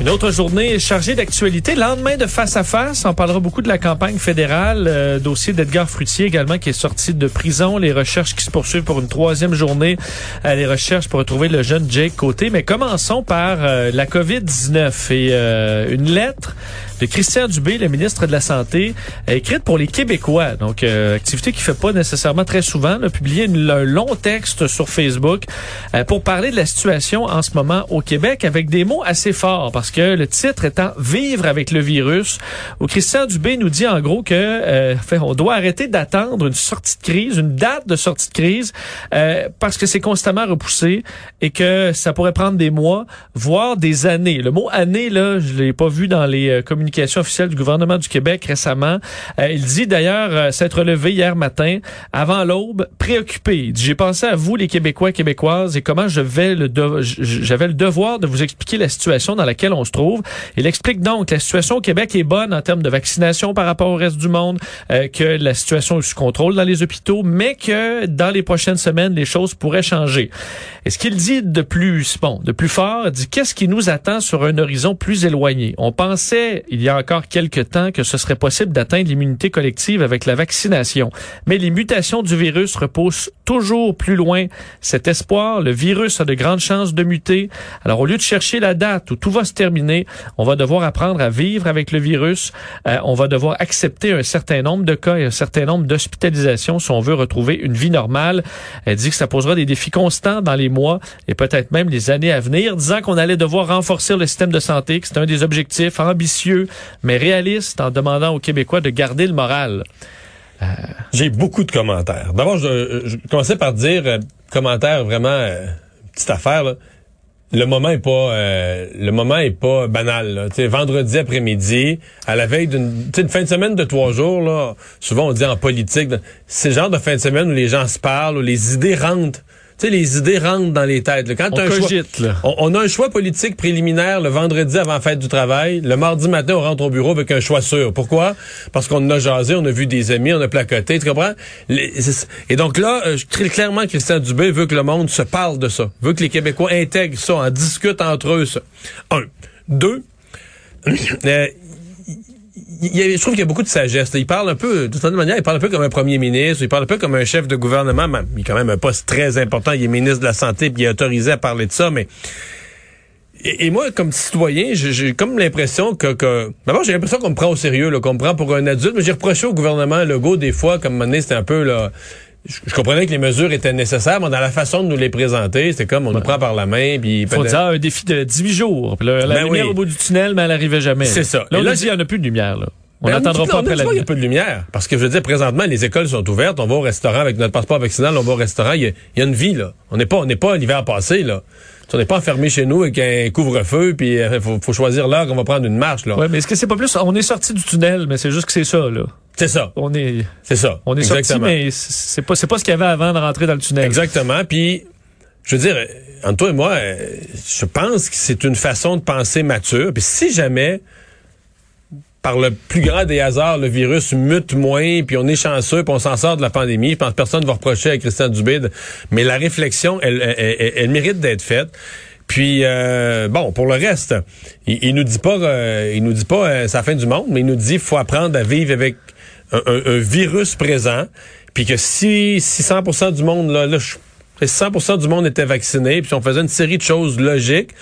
Une autre journée chargée d'actualité. Lendemain de face à face, on parlera beaucoup de la campagne fédérale, euh, dossier d'Edgar Fruitier également qui est sorti de prison, les recherches qui se poursuivent pour une troisième journée, euh, les recherches pour retrouver le jeune Jake Côté. Mais commençons par euh, la COVID-19 et euh, une lettre de Christian Dubé, le ministre de la Santé, écrite pour les Québécois. Donc, activité qui fait pas nécessairement très souvent, a publié une, un long texte sur Facebook pour parler de la situation en ce moment au Québec avec des mots assez forts parce que le titre étant Vivre avec le virus, où Christian Dubé nous dit en gros que euh, on doit arrêter d'attendre une sortie de crise, une date de sortie de crise, euh, parce que c'est constamment repoussé et que ça pourrait prendre des mois, voire des années. Le mot année, là, je l'ai pas vu dans les euh, communications officielles du gouvernement du Québec récemment. Euh, il dit d'ailleurs euh, s'être levé hier matin, avant l'aube, préoccupé. J'ai pensé à vous, les Québécois, Québécoises, et comment je vais le j'avais le devoir de vous expliquer la situation dans laquelle on se trouve. Il explique donc que la situation au Québec est bonne en termes de vaccination par rapport au reste du monde, euh, que la situation est sous contrôle dans les hôpitaux, mais que dans les prochaines semaines, les choses pourraient changer. Et ce qu'il dit de plus, bon, de plus fort, dit qu'est-ce qui nous attend sur un horizon plus éloigné? On pensait, il y a encore quelques temps, que ce serait possible d'atteindre l'immunité collective avec la vaccination. Mais les mutations du virus repoussent toujours plus loin cet espoir. Le virus a de grandes chances de muter. Alors, au lieu de chercher la date où tout va se terminé. On va devoir apprendre à vivre avec le virus. Euh, on va devoir accepter un certain nombre de cas et un certain nombre d'hospitalisations si on veut retrouver une vie normale. Elle dit que ça posera des défis constants dans les mois et peut-être même les années à venir, disant qu'on allait devoir renforcer le système de santé, que c'est un des objectifs ambitieux mais réalistes en demandant aux Québécois de garder le moral. Euh... J'ai beaucoup de commentaires. D'abord, je, je, commençais par dire, euh, commentaire vraiment, euh, petite affaire, là le moment est pas euh, le moment est pas banal. Là. vendredi après-midi, à la veille d'une une fin de semaine de trois jours, là, souvent on dit en politique, c'est le genre de fin de semaine où les gens se parlent, où les idées rentrent tu sais, les idées rentrent dans les têtes. Quand on, un cogite, choix, on, a un choix politique préliminaire le vendredi avant la fête du travail. Le mardi matin, on rentre au bureau avec un choix sûr. Pourquoi? Parce qu'on a jasé, on a vu des amis, on a placoté, tu comprends? et donc là, euh, clairement, Christian Dubé veut que le monde se parle de ça. Veut que les Québécois intègrent ça, en discutent entre eux ça. Un. Deux, euh, je trouve qu'il y a beaucoup de sagesse. Il parle un peu, de toute manière, il parle un peu comme un premier ministre, il parle un peu comme un chef de gouvernement. Mais il a quand même un poste très important. Il est ministre de la Santé, puis il est autorisé à parler de ça, mais... Et, moi, comme citoyen, j'ai comme l'impression que... que... D'abord, j'ai l'impression qu'on me prend au sérieux, qu'on me prend pour un adulte, mais j'ai reproché au gouvernement Legault des fois, comme donné, c'était un peu... là je, comprenais que les mesures étaient nécessaires, mais dans la façon de nous les présenter, c'était comme on nous prend par la main. Puis faut dire un défi de 18 jours. Puis la ben lumière au bout du tunnel, mais elle n'arrivait jamais. C'est ça. Là, il n'y en a plus de lumière. Là. On ben, n'attendra pas après la Il y a peu de lumière. Parce que je veux dire, présentement, les écoles sont ouvertes. On va au restaurant avec notre passeport vaccinal. On va au restaurant. Il y a, une vie, là. On n'est pas, on n'est pas l'hiver passé, là. On n'est pas enfermé chez nous avec un couvre-feu, puis il euh, faut, choisir l'heure qu'on va prendre une marche, là. Ouais, mais est-ce que c'est pas plus, on est sorti du tunnel, mais c'est juste que c'est ça, là. C'est ça. On est. C'est ça. On est sorti, mais c'est pas, c'est pas ce qu'il y avait avant de rentrer dans le tunnel. Exactement. Puis, je veux dire, entre toi et moi, euh, je pense que c'est une façon de penser mature. Puis si jamais par le plus grand des hasards, le virus mute moins, puis on est chanceux, puis on s'en sort de la pandémie. Je pense que personne ne va reprocher à Christian Dubé, mais la réflexion, elle, elle, mérite d'être faite. Puis euh, bon, pour le reste, il, nous dit pas, euh, il nous dit pas euh, c'est la fin du monde, mais il nous dit faut apprendre à vivre avec un, virus présent, puis que si, si 100% du monde là, là 100% du monde était vacciné, puis si on faisait une série de choses logiques,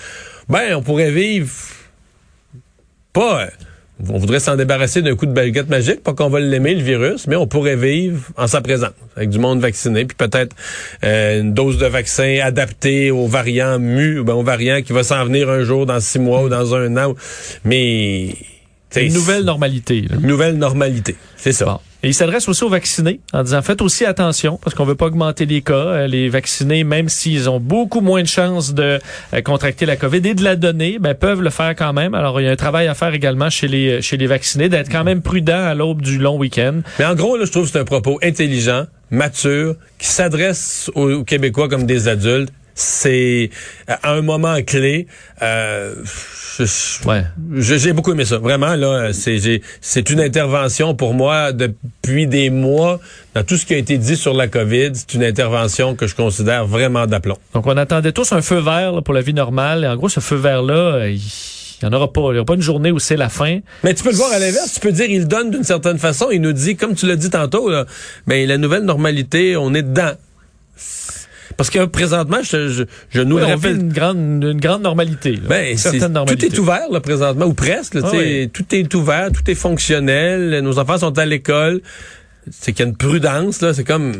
ben on pourrait vivre pas on voudrait s'en débarrasser d'un coup de baguette magique, pas qu'on va l'aimer, le virus, mais on pourrait vivre en sa présence, avec du monde vacciné, puis peut-être euh, une dose de vaccin adaptée aux variants mu, ben, aux variants qui va s'en venir un jour, dans six mois ou dans un an. Mais... Une nouvelle normalité. Une nouvelle normalité, c'est ça. Et il s'adresse aussi aux vaccinés en disant faites aussi attention parce qu'on veut pas augmenter les cas. Euh, les vaccinés, même s'ils ont beaucoup moins de chances de euh, contracter la COVID et de la donner, ben, peuvent le faire quand même. Alors il y a un travail à faire également chez les chez les vaccinés d'être quand même prudent à l'aube du long week-end. Mais en gros, là, je trouve que c'est un propos intelligent mature, qui s'adresse aux Québécois comme des adultes. C'est à un moment clé. Euh, Ouais. J'ai beaucoup aimé ça. Vraiment, là, c'est une intervention pour moi depuis des mois dans tout ce qui a été dit sur la COVID. C'est une intervention que je considère vraiment d'aplomb. Donc, on attendait tous un feu vert là, pour la vie normale. Et en gros, ce feu vert-là, euh, il il y en aura pas. Il n'y aura pas une journée où c'est la fin. Mais tu peux le voir à l'inverse. Tu peux dire, il donne d'une certaine façon. Il nous dit, comme tu l'as dit tantôt, là, ben, la nouvelle normalité, on est dedans. Parce que présentement, je, je, je nous Oui, le rappelle. une grande, une grande normalité. là. Ben, Une normalité. tout est ouvert là, présentement, ou presque. là, Ah tu sais, oui. Tout est ouvert, tout est fonctionnel. Nos enfants sont à l'école. C'est qu'il y a une prudence. là. C'est comme...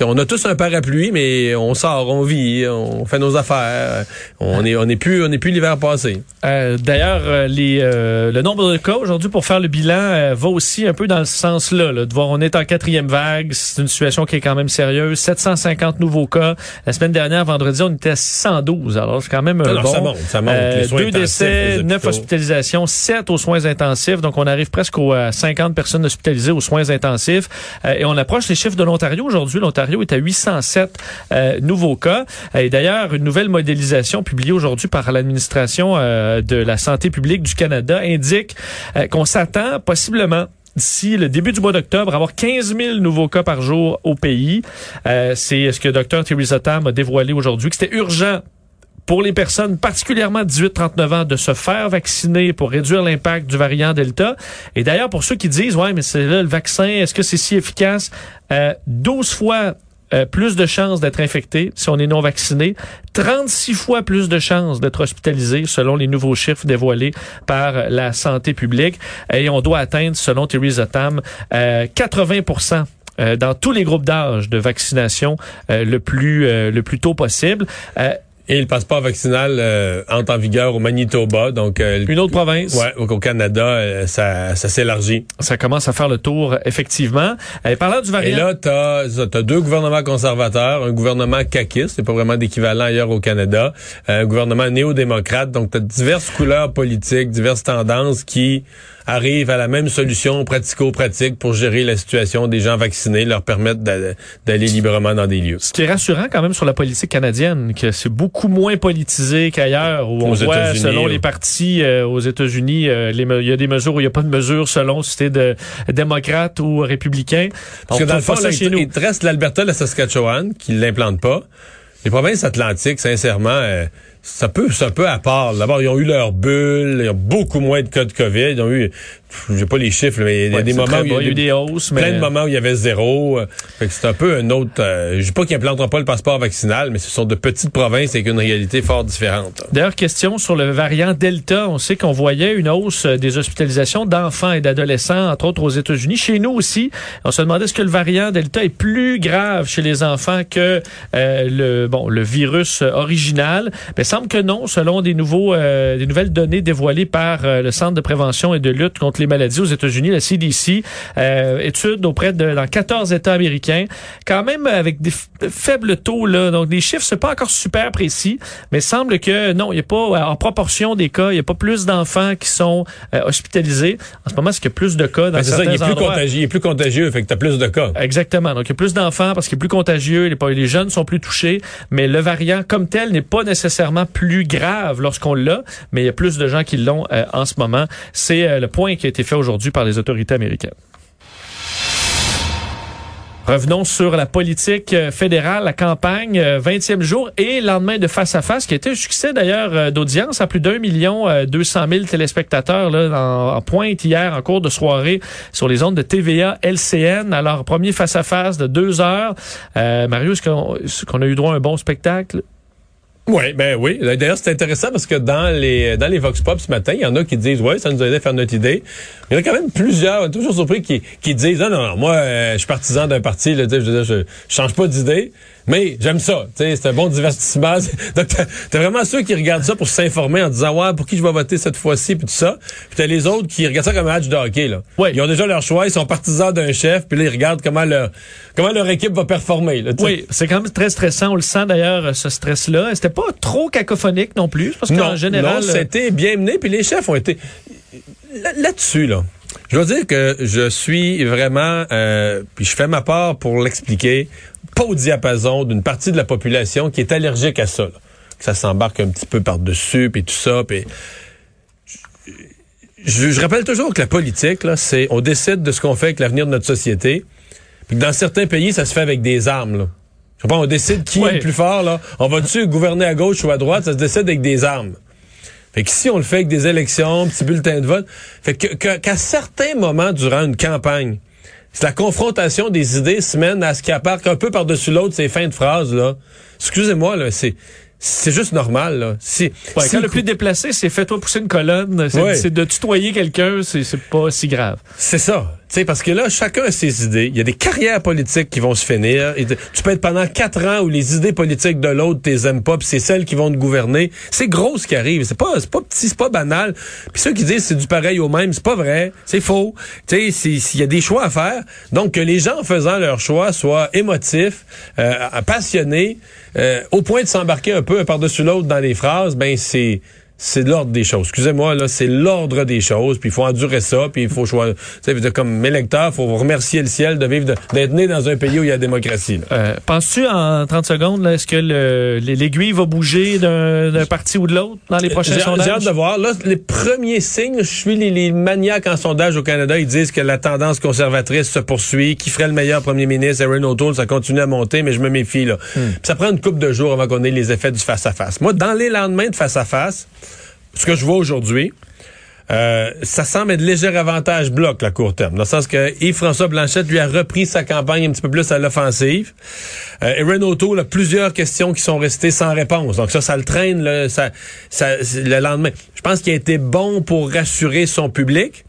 On a tous un parapluie, mais on sort, on vit, on fait nos affaires. On est, on est plus, on est plus l'hiver passé. Euh, D'ailleurs, euh, les, euh, le nombre de cas aujourd'hui pour faire le bilan euh, va aussi un peu dans ce sens-là. Là, de voir, on est en quatrième vague, c'est une situation qui est quand même sérieuse. 750 nouveaux cas. La semaine dernière, vendredi, on était à 612. Alors, c'est quand même Alors, bon. ça monte, ça monte. Les soins deux décès, neuf hospitalisations, sept aux soins intensifs. Donc, on arrive presque aux, à 50 personnes hospitalisées aux soins intensifs. Et on approche les chiffres de l'Ontario aujourd'hui. L'Ontario est à 807 euh, nouveaux cas. Et d'ailleurs, une nouvelle modélisation publiée aujourd'hui par l'administration euh, de la santé publique du Canada indique euh, qu'on s'attend possiblement d'ici le début du mois d'octobre, à avoir 15 000 nouveaux cas par jour au pays. C'est ce que Dr. Theresa Tam a dévoilé aujourd'hui, que c'était urgent pour les personnes particulièrement 18-39 ans de se faire vacciner pour réduire l'impact du variant Delta. Et d'ailleurs, pour ceux qui disent, ouais, mais c'est là le vaccin, est-ce que c'est si efficace? Euh, 12 fois euh, plus de chances d'être infecté si on est non vacciné, 36 fois plus de chances d'être hospitalisé selon les nouveaux chiffres dévoilés par la santé publique. Et on doit atteindre, selon Theresa Tam, euh, 80 euh, dans tous les groupes d'âge de vaccination euh, le plus euh, le plus tôt possible. Et le passeport vaccinal euh, entre en vigueur au Manitoba. Donc, euh, une autre province? ouais, au Canada, euh, ça, ça s'élargit. Ça commence à faire le tour, effectivement. Et parlant du Et variant... là, t'as as deux gouvernements conservateurs, un gouvernement caquiste, c'est pas vraiment d'équivalent ailleurs au Canada, euh, un gouvernement néo-démocrate, donc t'as diverses couleurs politiques, diverses tendances qui arrivent à la même solution pratico-pratique pour gérer la situation des gens vaccinés, leur permettre d'a- d'aller librement dans des lieux. Ce qui est rassurant quand même sur la politique canadienne, que c'est beaucoup moins politisé qu'ailleurs, où on Aux voit, selon les partis euh, aux États-Unis, euh, il y a des mesures où il n'y a pas de mesures selon si c'était de démocrate ou républicain. Parce On que dans le fond, là, ça il, chez nous. il te reste l'Alberta, la Saskatchewan, qui l'implantent pas. Les provinces atlantiques, sincèrement, euh, ça peut, c'est un peu à part. D'abord, ils ont eu leur bulle, il y a beaucoup moins de cas de COVID. Ils ont eu, j'ai pas les chiffres, mais il y a Ouais, des moments où il y a des, des hausses, mais... plein de moments où il y avait zéro. Fait que c'est un peu un autre. euh, je dis pas qu'ils implanteront pas le passeport vaccinal, mais ce sont de petites provinces avec une réalité fort différente. D'ailleurs, question sur le variant Delta. On sait qu'on voyait une hausse euh, des hospitalisations d'enfants et d'adolescents, entre autres aux États-Unis. Chez nous aussi, on se demandait est-ce que le variant Delta est plus grave chez les enfants que euh, le bon le virus euh, original. Mais semble que non, selon des nouveaux euh, des nouvelles données dévoilées par le Centre de prévention et de lutte contre les maladies aux États-Unis, la CDC. Euh, étude auprès de dans 14 États américains, quand même avec des faibles taux là. Donc les chiffres c'est pas encore super précis, mais semble que non, il y a pas en proportion des cas, il y a pas plus d'enfants qui sont euh, hospitalisés. En ce moment, c'est qu'il y a plus de cas dans Ben, c'est ça, certains il est plus endroits. contagieux, il est plus contagieux, fait que t'as plus de cas. Exactement. Donc, il y a plus d'enfants parce qu'il est plus contagieux, les, les jeunes sont plus touchés, mais le variant comme tel n'est pas nécessairement plus grave lorsqu'on l'a, mais il y a plus de gens qui l'ont euh, en ce moment. C'est euh, le point qui a été fait aujourd'hui par les autorités américaines. Revenons sur la politique euh, fédérale, la campagne, euh, 20e jour et lendemain de face à face, qui été un succès d'ailleurs euh, d'audience à plus d'un million euh, deux cent mille téléspectateurs là, en, pointe hier en cours de soirée sur les ondes de TVA LCN. Alors, premier face à face de deux heures. Euh, Mario, est-ce qu'on a eu droit à un bon spectacle? Oui, ben oui. D'ailleurs, c'est intéressant parce que dans les dans les Vox Pop ce matin, il y en a qui disent ouais, ça nous a aidé à faire notre idée. Il y en a quand même plusieurs, toujours surpris, qui, qui disent non, non, non, moi, euh, je suis partisan d'un parti, là, je, je, je change pas d'idée, mais j'aime ça. Tu sais, c'est un bon divertissement. Donc, t'as vraiment ceux qui regardent ça pour s'informer en disant ouais, pour qui je vais voter cette fois-ci, puis tout ça. Puis t'as les autres qui regardent ça comme un match de hockey. Là. Oui. Ils ont déjà leur choix, ils sont partisans d'un chef, puis là ils regardent comment leur comment leur équipe va performer. Là. Oui, c'est quand même très stressant. On le sent d'ailleurs, ce stress-là. C'était pas trop cacophonique non plus, parce qu'en général... non, euh, c'était bien mené, puis les chefs ont été là- là-dessus là. Je dois dire que je suis vraiment, euh, puis je fais ma part pour l'expliquer, pas au diapason d'une partie de la population qui est allergique à ça. là. Que ça s'embarque un petit peu par-dessus, puis tout ça, puis... Je, je rappelle toujours que la politique, là, c'est on décide de ce qu'on fait avec l'avenir de notre société, puis que dans certains pays, ça se fait avec des armes. Là. Je sais pas, on décide qui est le plus fort. Là. On va-tu gouverner à gauche ou à droite? Ça se décide avec des armes. Fait que si on le fait avec des élections, petits bulletins de vote, fait que, que- qu'à certains moments durant une campagne, c'est la confrontation des idées se mène à ce qui apparaît un peu par-dessus l'autre, ces fins de phrases, là. Excusez-moi, là, c'est, c'est juste normal, là. Si, Ouais, si- quand le plus déplacé, c'est fais-toi pousser une colonne, c'est Ouais. de tutoyer quelqu'un, c'est c'est pas si grave. C'est ça. Sais, parce que là, chacun a ses idées. Il y a des carrières politiques qui vont se finir. Tu peux être pendant quatre ans où les idées politiques de l'autre, t'es aimes pas, puis c'est celles qui vont te gouverner. C'est gros ce qui arrive. C'est pas, c'est pas petit, c'est pas banal. Puis ceux qui disent c'est du pareil au même, c'est pas vrai. C'est faux. Tu sais, s'il y a des choix à faire. Donc, que les gens, en faisant leur choix, soient émotifs, euh, passionnés, euh, au point de s'embarquer un peu par-dessus l'autre dans les phrases, ben, c'est, c'est l'ordre des choses. Excusez-moi, là, c'est l'ordre des choses, puis il faut endurer ça, puis il faut choisir. Tu sais, comme électeur, il faut remercier le ciel de vivre, d'être né dans un pays où il y a la démocratie. Euh, Penses-tu en 30 secondes, est-ce que le- l'aiguille va bouger d'un parti ou de l'autre dans les prochains J'ai j'ai sondages? hâte de voir. Là, les premiers signes, je suis les, les maniaques en sondage au Canada, ils disent que la tendance conservatrice se poursuit, qui ferait le meilleur premier ministre, Aaron O'Toole, ça continue à monter, mais je me méfie. là. Hmm. Puis ça prend une couple de jours avant qu'on ait les effets du face-à-face. Moi, dans les lendemains de face-à-face, ce que je vois aujourd'hui, euh, ça semble être léger avantage bloc, la court terme. Dans le sens que Yves-François Blanchette, lui, a repris sa campagne un petit peu plus à l'offensive. Euh, Erin O'Toole a plusieurs questions qui sont restées sans réponse. Donc ça, ça le traîne le, ça, ça- le lendemain. Je pense qu'il a été bon pour rassurer son public.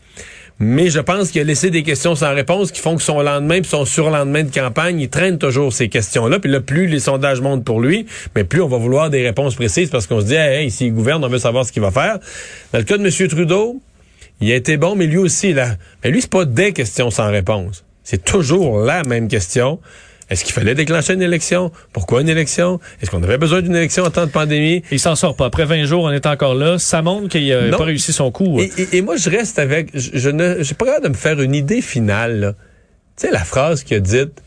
Mais je pense qu'il a laissé des questions sans réponse qui font que son lendemain puis son surlendemain de campagne, il traîne toujours ces questions-là. Puis là, plus les sondages montent pour lui, mais plus on va vouloir des réponses précises parce qu'on se dit, hey, hey, s'il gouverne, on veut savoir ce qu'il va faire. Dans le cas de M. Trudeau, il a été bon, mais lui aussi, là. Mais lui, c'est pas des questions sans réponse. C'est toujours la même question. Est-ce qu'il fallait déclencher une élection? Pourquoi une élection? Est-ce qu'on avait besoin d'une élection en temps de pandémie? Il s'en sort pas. Après 20 jours, on est encore là. Ça montre qu'il n'a pas réussi son coup. Et, et- et moi, je reste avec. Je, je ne. Suis pas capable de me faire une idée finale. là. Tu sais, la phrase qu'il a dite.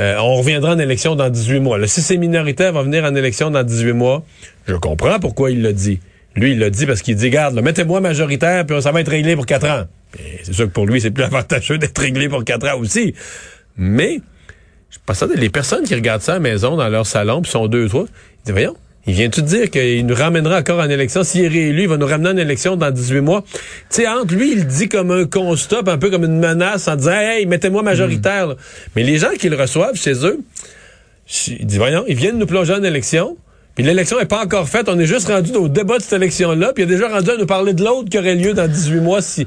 euh, on reviendra en élection dans 18 mois. Là, si c'est minoritaire, va venir en élection dans 18 mois. Je comprends pourquoi il l'a dit. Lui, il l'a dit parce qu'il dit, garde, là, mettez-moi majoritaire, puis ça va être réglé pour 4 ans. Et C'est sûr que pour lui, c'est plus avantageux d'être réglé pour 4 ans aussi. Mais, je ça, les personnes qui regardent ça à la maison, dans leur salon, puis sont deux, trois, ils disent, voyons, il vient tout dire qu'il nous ramènera encore en élection? S'il est réélu, il va nous ramener en élection dans 18 mois. Tu sais, entre lui, il le dit comme un constat, un peu comme une menace en disant, hey, mettez-moi majoritaire. là. Mais les gens qui le reçoivent chez eux, ils disent, voyons, ils viennent nous plonger en élection. Puis l'élection n'est pas encore faite. On est juste rendu au débat de cette élection-là. Puis il est déjà rendu à nous parler de l'autre qui aurait lieu dans 18 mois. Si...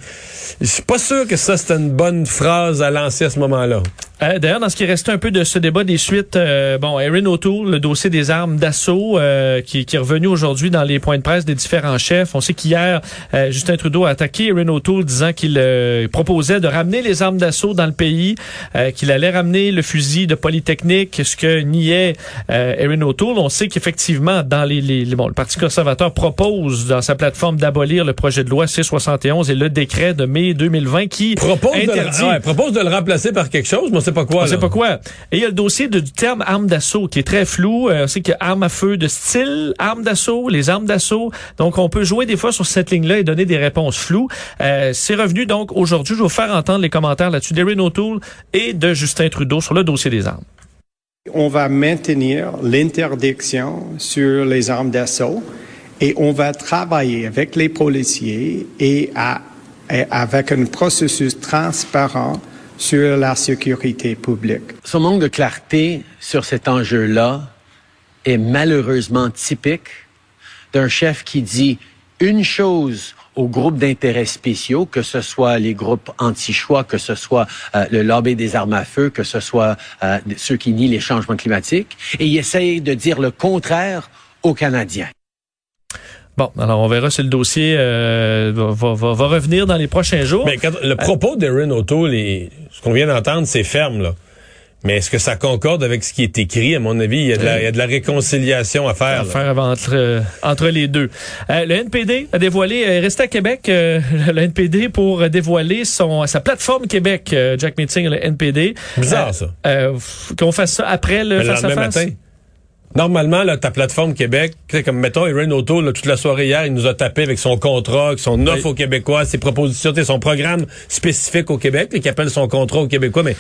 Je suis pas sûr que ça, c'était une bonne phrase à lancer à ce moment-là. Euh, D'ailleurs, dans ce qui restait un peu de ce débat des suites, euh, bon, Erin O'Toole, le dossier des armes d'assaut, euh, qui, qui est revenu aujourd'hui dans les points de presse des différents chefs. On sait qu'hier, euh, Justin Trudeau a attaqué Erin O'Toole disant qu'il euh, proposait de ramener les armes d'assaut dans le pays, euh, qu'il allait ramener le fusil de Polytechnique, ce que niait euh, Erin O'Toole. On sait qu'effectivement, dans les, les, bon, le Parti conservateur propose dans sa plateforme d'abolir le projet de loi C-71 et le décret de mai 2020 qui Propose, de le, ouais, propose de le remplacer par quelque chose, pas quoi. on sait pas quoi. Et il y a le dossier de- du terme arme d'assaut qui est très flou. Euh, on sait qu'il y a arme à feu de style, arme d'assaut, les armes d'assaut. Donc, on peut jouer des fois sur cette ligne-là et donner des réponses floues. Euh, c'est revenu donc aujourd'hui. Je vais vous faire entendre les commentaires là-dessus d'Erin O'Toole et de Justin Trudeau sur le dossier des armes. On va maintenir l'interdiction sur les armes d'assaut et on va travailler avec les policiers et, à- et avec un processus transparent sur la sécurité publique. Ce manque de clarté sur cet enjeu-là est malheureusement typique d'un chef qui dit une chose aux groupes d'intérêts spéciaux, que ce soit les groupes anti-choix, que ce soit euh, le lobby des armes à feu, que ce soit euh, ceux qui nient les changements climatiques, et il essaye de dire le contraire aux Canadiens. Bon, alors on verra si le dossier euh, va, va- va- revenir dans les prochains jours. Mais quand- le propos d'Erin O'Toole, est- ce qu'on vient d'entendre, c'est ferme, là. Mais est-ce que ça concorde avec ce qui est écrit? À mon avis, il y a de la, il y a de la réconciliation à faire. à faire entre, euh, entre les deux. Euh, le NPD a dévoilé, euh, resté à Québec, euh, le NPD pour dévoiler son sa plateforme Québec, euh, Jack Meeting, le NPD. Bizarre, ça. euh, Qu'on fasse ça après le Le face à face. matin. Normalement, là, ta plateforme Québec, tu sais, comme mettons, Erin O'Toole, là, toute la soirée hier, il nous a tapé avec son contrat, avec son offre Oui. aux Québécois, ses propositions, son programme spécifique aux Québec, là, qui appelle son contrat aux Québécois, mais,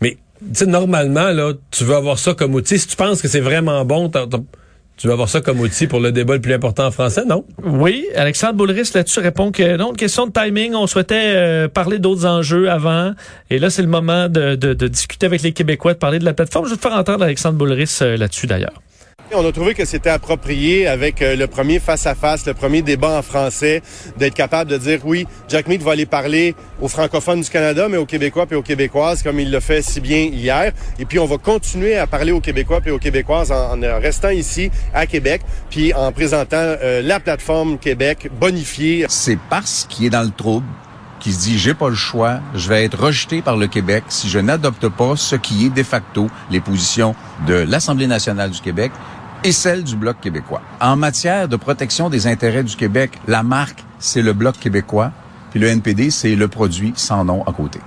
mais, tu sais, normalement, là, tu veux avoir ça comme outil. Si tu penses que c'est vraiment bon, t'as- t'as- tu veux avoir ça comme outil pour le débat le plus important en français, non? Oui, Alexandre Boulris là-dessus répond que non, question de timing. On souhaitait euh, parler d'autres enjeux avant. Et là, c'est le moment de, de, de discuter avec les Québécois, de parler de la plateforme. Je vais te faire entendre Alexandre Boulris euh, là-dessus d'ailleurs. On a trouvé que c'était approprié avec euh, le premier face-à-face, le premier débat en français, d'être capable de dire oui, Jack Mead va aller parler aux francophones du Canada, mais aux Québécois et aux Québécoises, comme il le fait si bien hier. Et puis on va continuer à parler aux Québécois et aux Québécoises en, restant ici à Québec, puis en présentant euh, la plateforme Québec bonifiée c'est parce qu'il est dans le trouble qu'il se dit j'ai pas le choix, je vais être rejeté par le Québec si je n'adopte pas ce qui est de facto les positions de l'Assemblée nationale du Québec et celle du Bloc québécois. En matière de protection des intérêts du Québec, la marque, c'est le Bloc québécois, puis le NPD, c'est le produit sans nom à côté.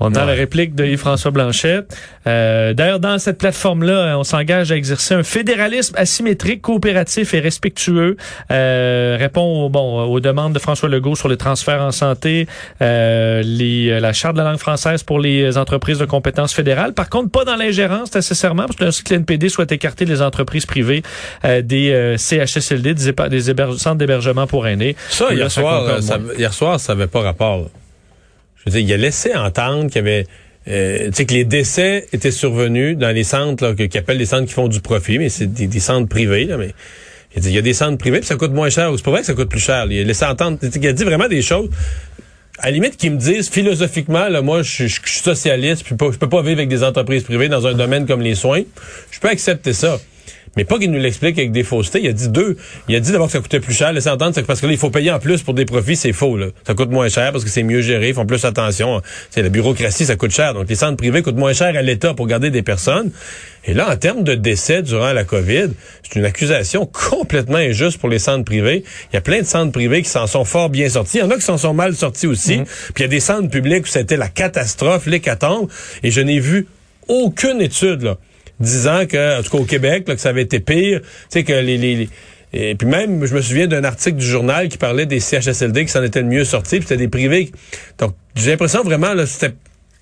On a Ouais. la réplique de Yves-François Blanchet. Euh, D'ailleurs, dans cette plateforme-là, on s'engage à exercer un fédéralisme asymétrique, coopératif et respectueux. Euh, répond bon, aux demandes de François Legault sur les transferts en santé, euh, les, euh, la charte de la langue française pour les entreprises de compétences fédérales. Par contre, pas dans l'ingérence nécessairement, parce que le NPD souhaite écarter les entreprises privées euh, des euh, CHSLD, des, des centres d'hébergement pour aînés. Ça, hier soir, euh, ça, hier soir, ça avait pas rapport. Je veux dire, il a laissé entendre qu'il y avait, euh, que les décès étaient survenus dans les centres, qu'ils appellent les centres qui font du profit, mais c'est des, centres privés, là, mais il a dit, il y a des centres privés, puis ça coûte moins cher. C'est pas vrai que ça coûte plus cher. Il a laissé entendre, il a dit vraiment des choses. À la limite, qu'ils me disent philosophiquement, là, moi, je, suis- je suis socialiste, pas, je peux pas vivre avec des entreprises privées dans un domaine comme les soins. Je peux accepter ça. Mais pas qu'il nous l'explique avec des faussetés. Il a dit deux. Il a dit d'abord que ça coûtait plus cher. Laissez entendre, c'est que parce que là, il faut payer en plus pour des profits, c'est faux. Là. Ça coûte moins cher parce que c'est mieux géré, ils font plus attention. C'est la bureaucratie, ça coûte cher. Donc les centres privés coûtent moins cher à l'État pour garder des personnes. Et là, en termes de décès durant la COVID, c'est une accusation complètement injuste pour les centres privés. Il y a plein de centres privés qui s'en sont fort bien sortis. Il y en a qui s'en sont mal sortis aussi. Puis il y a des centres publics où c'était la catastrophe, l'hécatombe. Et je n'ai vu aucune étude là, disant que, en tout cas au Québec, là, que ça avait été pire. Tu sais que les, les, les- et puis même, je me souviens d'un article du journal qui parlait des CHSLD qui s'en étaient le mieux sortis, puis c'était des privés. Donc j'ai l'impression vraiment là, c'était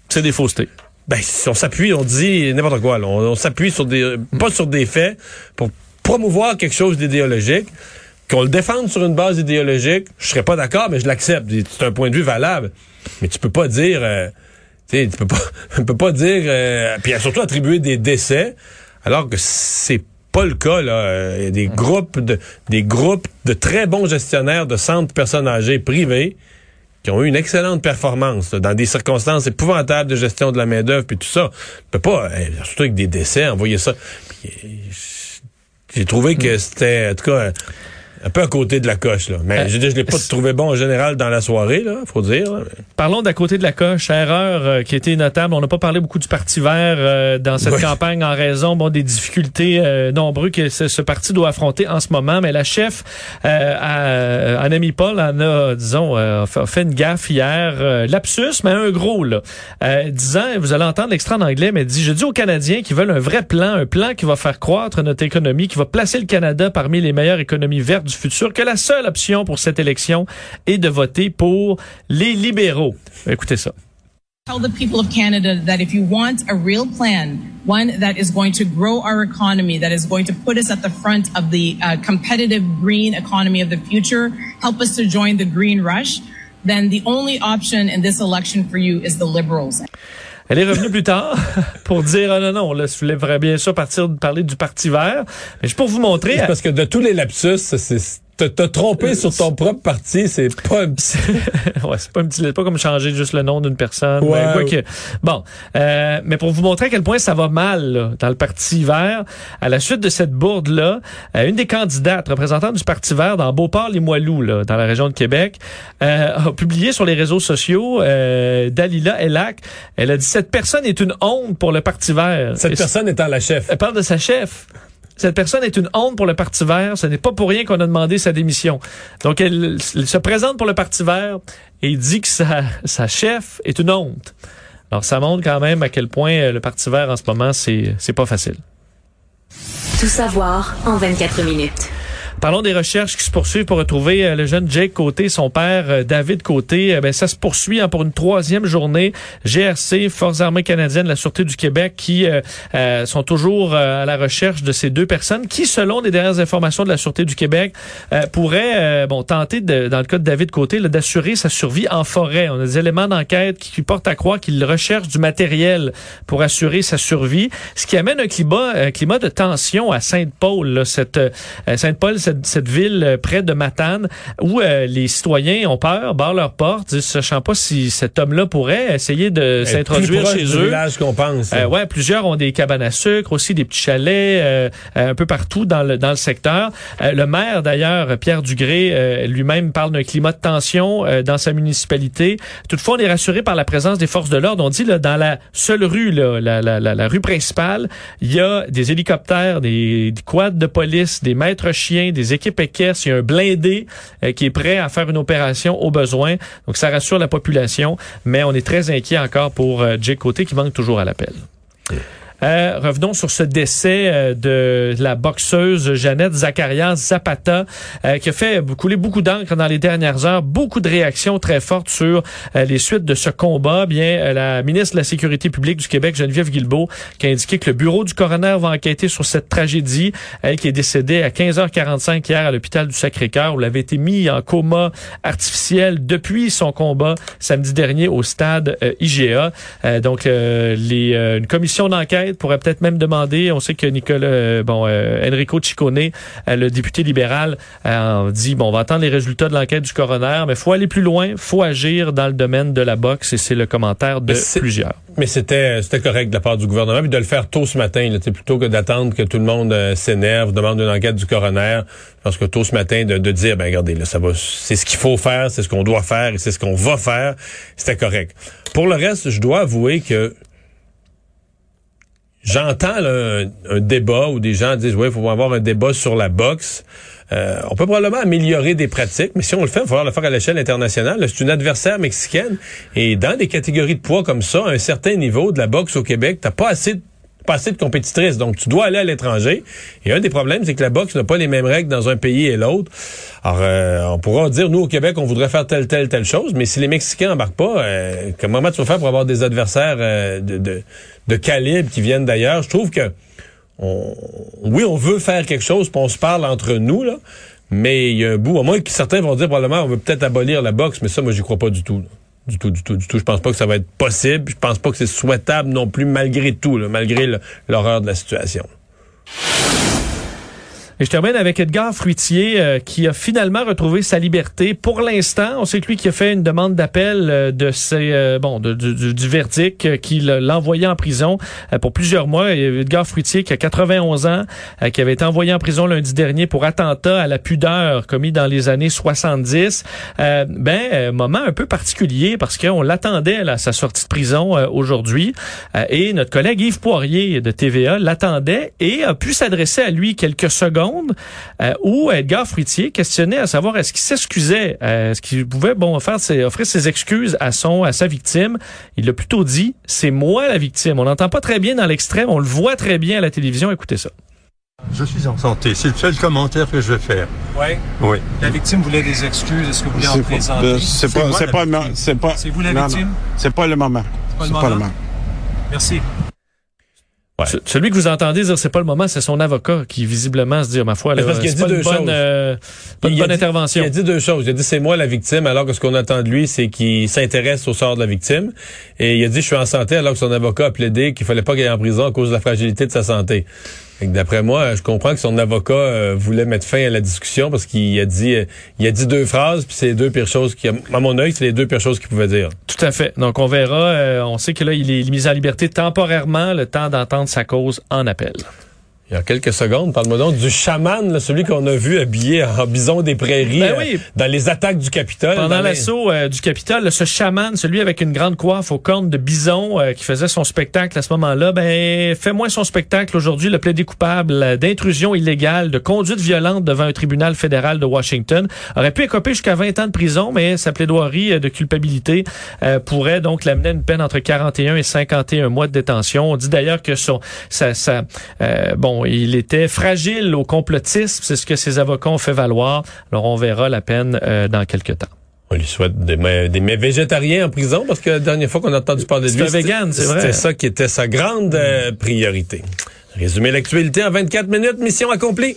C'est des faussetés. ben, si on s'appuie, on dit n'importe quoi. là. On, on s'appuie sur des, pas sur des faits pour promouvoir quelque chose d'idéologique. Qu'on le défende sur une base idéologique, je serais pas d'accord, mais je l'accepte. C'est un point de vue valable. Mais tu peux pas dire, euh, tu sais, tu peux pas, tu peux pas dire, euh, puis surtout attribuer des décès, alors que c'est pas le cas là. Il y a des groupes de, des groupes de très bons gestionnaires de centres personnes âgées privés qui ont eu une excellente performance là, dans des circonstances épouvantables de gestion de la main d'œuvre puis tout ça. Tu peux pas, euh, surtout avec des décès, envoyer ça. Euh, J'ai trouvé que c'était, en tout cas, un peu à côté de la coche. Là. Mais Euh, je, je l'ai pas trouvé bon en général dans la soirée, là, faut dire. là. Parlons d'à côté de la coche, erreur euh, qui été notable. On n'a pas parlé beaucoup du Parti vert euh, dans cette Oui. campagne en raison bon, des difficultés euh, nombreuses que ce, ce parti doit affronter en ce moment. Mais la chef, euh, Annemie Paul, en a, disons, a fait- une gaffe hier, lapsus, mais un gros, là, disant, vous allez entendre l'extrait en anglais, mais dit, je dis aux Canadiens qui veulent un vrai plan, un plan qui va faire croître notre économie, qui va placer le Canada parmi les meilleures économies vertes du futur, que la seule option pour cette élection est de voter pour les libéraux. Écoutez ça. tell the people of Canada that if you want a real plan, one that is going to grow our economy, that is going to put us at the front of the uh, competitive green economy of the future, help us to join the green rush, then the only option in this election for you is the Liberals. Elle est revenue plus tard pour dire ah non non là je voulais vraiment bien sûr partir de parler du parti vert. Mais juste pour vous montrer parce que de tous les lapsus, ça, c'est te tromper sur ton propre parti, c'est pas... ouais, c'est pas un petit, c'est pas comme changer juste le nom d'une personne. Ouais, quoi ouais. que- bon, euh, mais pour vous montrer à quel point ça va mal là, dans le Parti vert, à la suite de cette bourde là, une des candidates représentante du Parti vert dans Beauport-les-Moilous, là, dans la région de Québec, euh, a publié sur les réseaux sociaux euh, Dalila Elak. Elle a dit cette personne est une honte pour le Parti vert. Cette Et personne étant la chef. elle parle de sa chef. Cette personne est une honte pour le Parti vert. Ce n'est pas pour rien qu'on a demandé sa démission. Donc, elle, se présente pour le Parti vert et dit que sa, sa chef est une honte. Alors, ça montre quand même à quel point euh, le Parti vert en ce moment, c'est pas facile. Tout savoir en 24 minutes. Parlons des recherches qui se poursuivent pour retrouver euh, le jeune Jake Côté, son père euh, David Côté. Euh, ben, ça se poursuit hein, pour une troisième journée. GRC, Forces armées canadiennes, la Sûreté du Québec, qui euh, sont toujours à la recherche de ces deux personnes qui, selon les dernières informations de la Sûreté du Québec, euh, pourraient bon, tenter, de, dans le cas de David Côté, d'assurer sa survie en forêt. On a des éléments d'enquête qui, portent à croire qu'il recherche du matériel pour assurer sa survie, ce qui amène un climat, un climat de tension à Sainte-Paul, cette Sainte-Paul, cette, cette ville euh, près de Matane, où euh, les citoyens ont peur, barrent leurs portes, disent, sachant pas si cet homme-là pourrait essayer de s'introduire chez eux. qu'on pense. Euh, ouais, plusieurs ont des cabanes à sucre, aussi des petits chalets euh, euh, un peu partout dans le dans le secteur. Euh, le maire d'ailleurs, Pierre Dugré, lui-même parle d'un climat de tension dans sa municipalité. Toutefois, on est rassuré par la présence des forces de l'ordre. On dit là dans la seule rue, là, la, la, la, la rue principale, il y a des hélicoptères, des, des quads de police, des maîtres chiens, des équipes équestres, il y a un blindé euh, qui est prêt à faire une opération au besoin. Donc ça rassure la population, mais on est très inquiet encore pour euh, Jake Côté qui manque toujours à l'appel. Euh, revenons sur ce décès euh, de la boxeuse Jeannette Zacharias Zapata, euh, qui a fait couler beaucoup d'encre dans les dernières heures, beaucoup de réactions très fortes sur les suites de ce combat. Bien, la ministre de la Sécurité publique du Québec, Geneviève Guilbeault, qui a indiqué que le bureau du coroner va enquêter sur cette tragédie. Elle qui est décédée à 15h45 hier à l'hôpital du Sacré-Cœur, où elle avait été mise en coma artificiel depuis son combat samedi dernier au stade IGA. Donc, une commission d'enquête pourrait peut-être même demander, on sait que Nicolas, euh, bon, euh, Enrico Ciccone, euh, le député libéral, euh, dit, bon, on va attendre les résultats de l'enquête du coroner, mais faut aller plus loin, faut agir dans le domaine de la boxe, et c'est le commentaire de Mais plusieurs. Mais c'était c'était correct de la part du gouvernement, puis de le faire tôt ce matin, là, plutôt que d'attendre que tout le monde euh, s'énerve, demande une enquête du coroner. Parce que tôt ce matin, de, de dire, ben regardez, là, ça va, c'est ce qu'il faut faire, c'est ce qu'on doit faire, et c'est ce qu'on va faire, c'était correct. Pour le reste, je dois avouer que j'entends un, un débat où des gens disent, oui, il faut avoir un débat sur la boxe. Euh, on peut probablement améliorer des pratiques, mais si on le fait, il va falloir le faire à l'échelle internationale. C'est une adversaire mexicaine. Et dans des catégories de poids comme ça, à un certain niveau de la boxe au Québec, t'as pas assez de pas assez de compétitrices. Donc, tu dois aller à l'étranger. Et un des problèmes, c'est que la boxe n'a pas les mêmes règles dans un pays et l'autre. Alors, euh, on pourra dire, nous, au Québec, on voudrait faire telle, telle, telle chose, mais si les Mexicains embarquent pas, euh, comment tu vas faire pour avoir des adversaires euh, de, de, de calibre qui viennent d'ailleurs? Je trouve que on, oui, on veut faire quelque chose, puis on se parle entre nous, là, mais il y a un bout, à moins que certains vont dire probablement on veut peut-être abolir la boxe, mais ça, moi, j'y crois pas du tout. là. Du tout, du tout, du tout. Je pense pas que ça va être possible. Je pense pas que c'est souhaitable non plus, malgré tout, là, malgré l'horreur de la situation. Et je termine avec Edgar Fruitier euh, qui a finalement retrouvé sa liberté. Pour l'instant, on sait que lui qui a fait une demande d'appel euh, de ses euh, bon du- du, verdict euh, qui envoyé en prison euh, pour plusieurs mois. Edgar Fruitier qui a 91 ans, euh, qui avait été envoyé en prison lundi dernier pour attentat à la pudeur commis dans les années 70. Euh, ben moment un peu particulier parce qu'on l'attendait à sa sortie de prison aujourd'hui et notre collègue Yves Poirier de TVA l'attendait et a pu s'adresser à lui quelques secondes euh, où Edgar Fruitier questionnait à savoir est-ce qu'il s'excusait, euh, est-ce qu'il pouvait bon faire ses, offrir ses excuses à son à sa victime. Il a plutôt dit c'est moi la victime. On n'entend pas très bien dans l'extrême, on le voit très bien à la télévision. Écoutez ça. Je suis en santé. C'est le seul commentaire que je vais faire. Oui. Oui. La victime voulait des excuses. Est-ce que vous voulez en présenter? ben, c'est pas- c'est pas le victime. moment. C'est pas- C'est vous la non, non. victime? C'est pas le moment. C'est pas le moment. Merci. Ce- Celui que vous entendez dire c'est pas le moment, c'est son avocat qui visiblement se dit ma foi là, c'est pas une deux bonne, choses. euh, pas une Il a bonne dit- intervention. Il a dit deux choses. Il a dit c'est moi la victime, alors que ce qu'on attend de lui, c'est qu'il s'intéresse au sort de la victime. Et il a dit je suis en santé, alors que son avocat a plaidé qu'il fallait pas qu'il aille en prison à cause de la fragilité de sa santé. D'après moi, je comprends que son avocat euh, voulait mettre fin à la discussion parce qu'il a dit euh, il a dit deux phrases puis c'est les deux pires choses qui à mon œil, c'est les deux pires choses qu'il pouvait dire. Tout à fait. Donc, on verra. Euh, on sait que là, il est mis en liberté temporairement, le temps d'entendre sa cause en appel. Il y a quelques secondes, parle-moi donc du chaman, là, celui qu'on a vu habillé en bison des prairies Ben euh, oui. dans les attaques du Capitole. Pendant les- l'assaut euh, du Capitole, ce chaman, celui avec une grande coiffe aux cornes de bison euh, qui faisait son spectacle à ce moment-là, ben fait moins son spectacle aujourd'hui, le plaidé coupable d'intrusion illégale, de conduite violente devant un tribunal fédéral de Washington. Aurait pu écoper jusqu'à 20 ans de prison, mais sa plaidoirie euh, de culpabilité euh, pourrait donc l'amener à une peine entre 41 et 51 mois de détention. On dit d'ailleurs que son, ça, ça, euh, bon, il était fragile au complotisme, c'est ce que ses avocats ont fait valoir. Alors on verra la peine euh, dans quelques temps. On lui souhaite des, mais végétariens en prison parce que la dernière fois qu'on a entendu parler de lui. C'était ça qui était sa grande euh, priorité. Résumer l'actualité en 24 minutes, mission accomplie.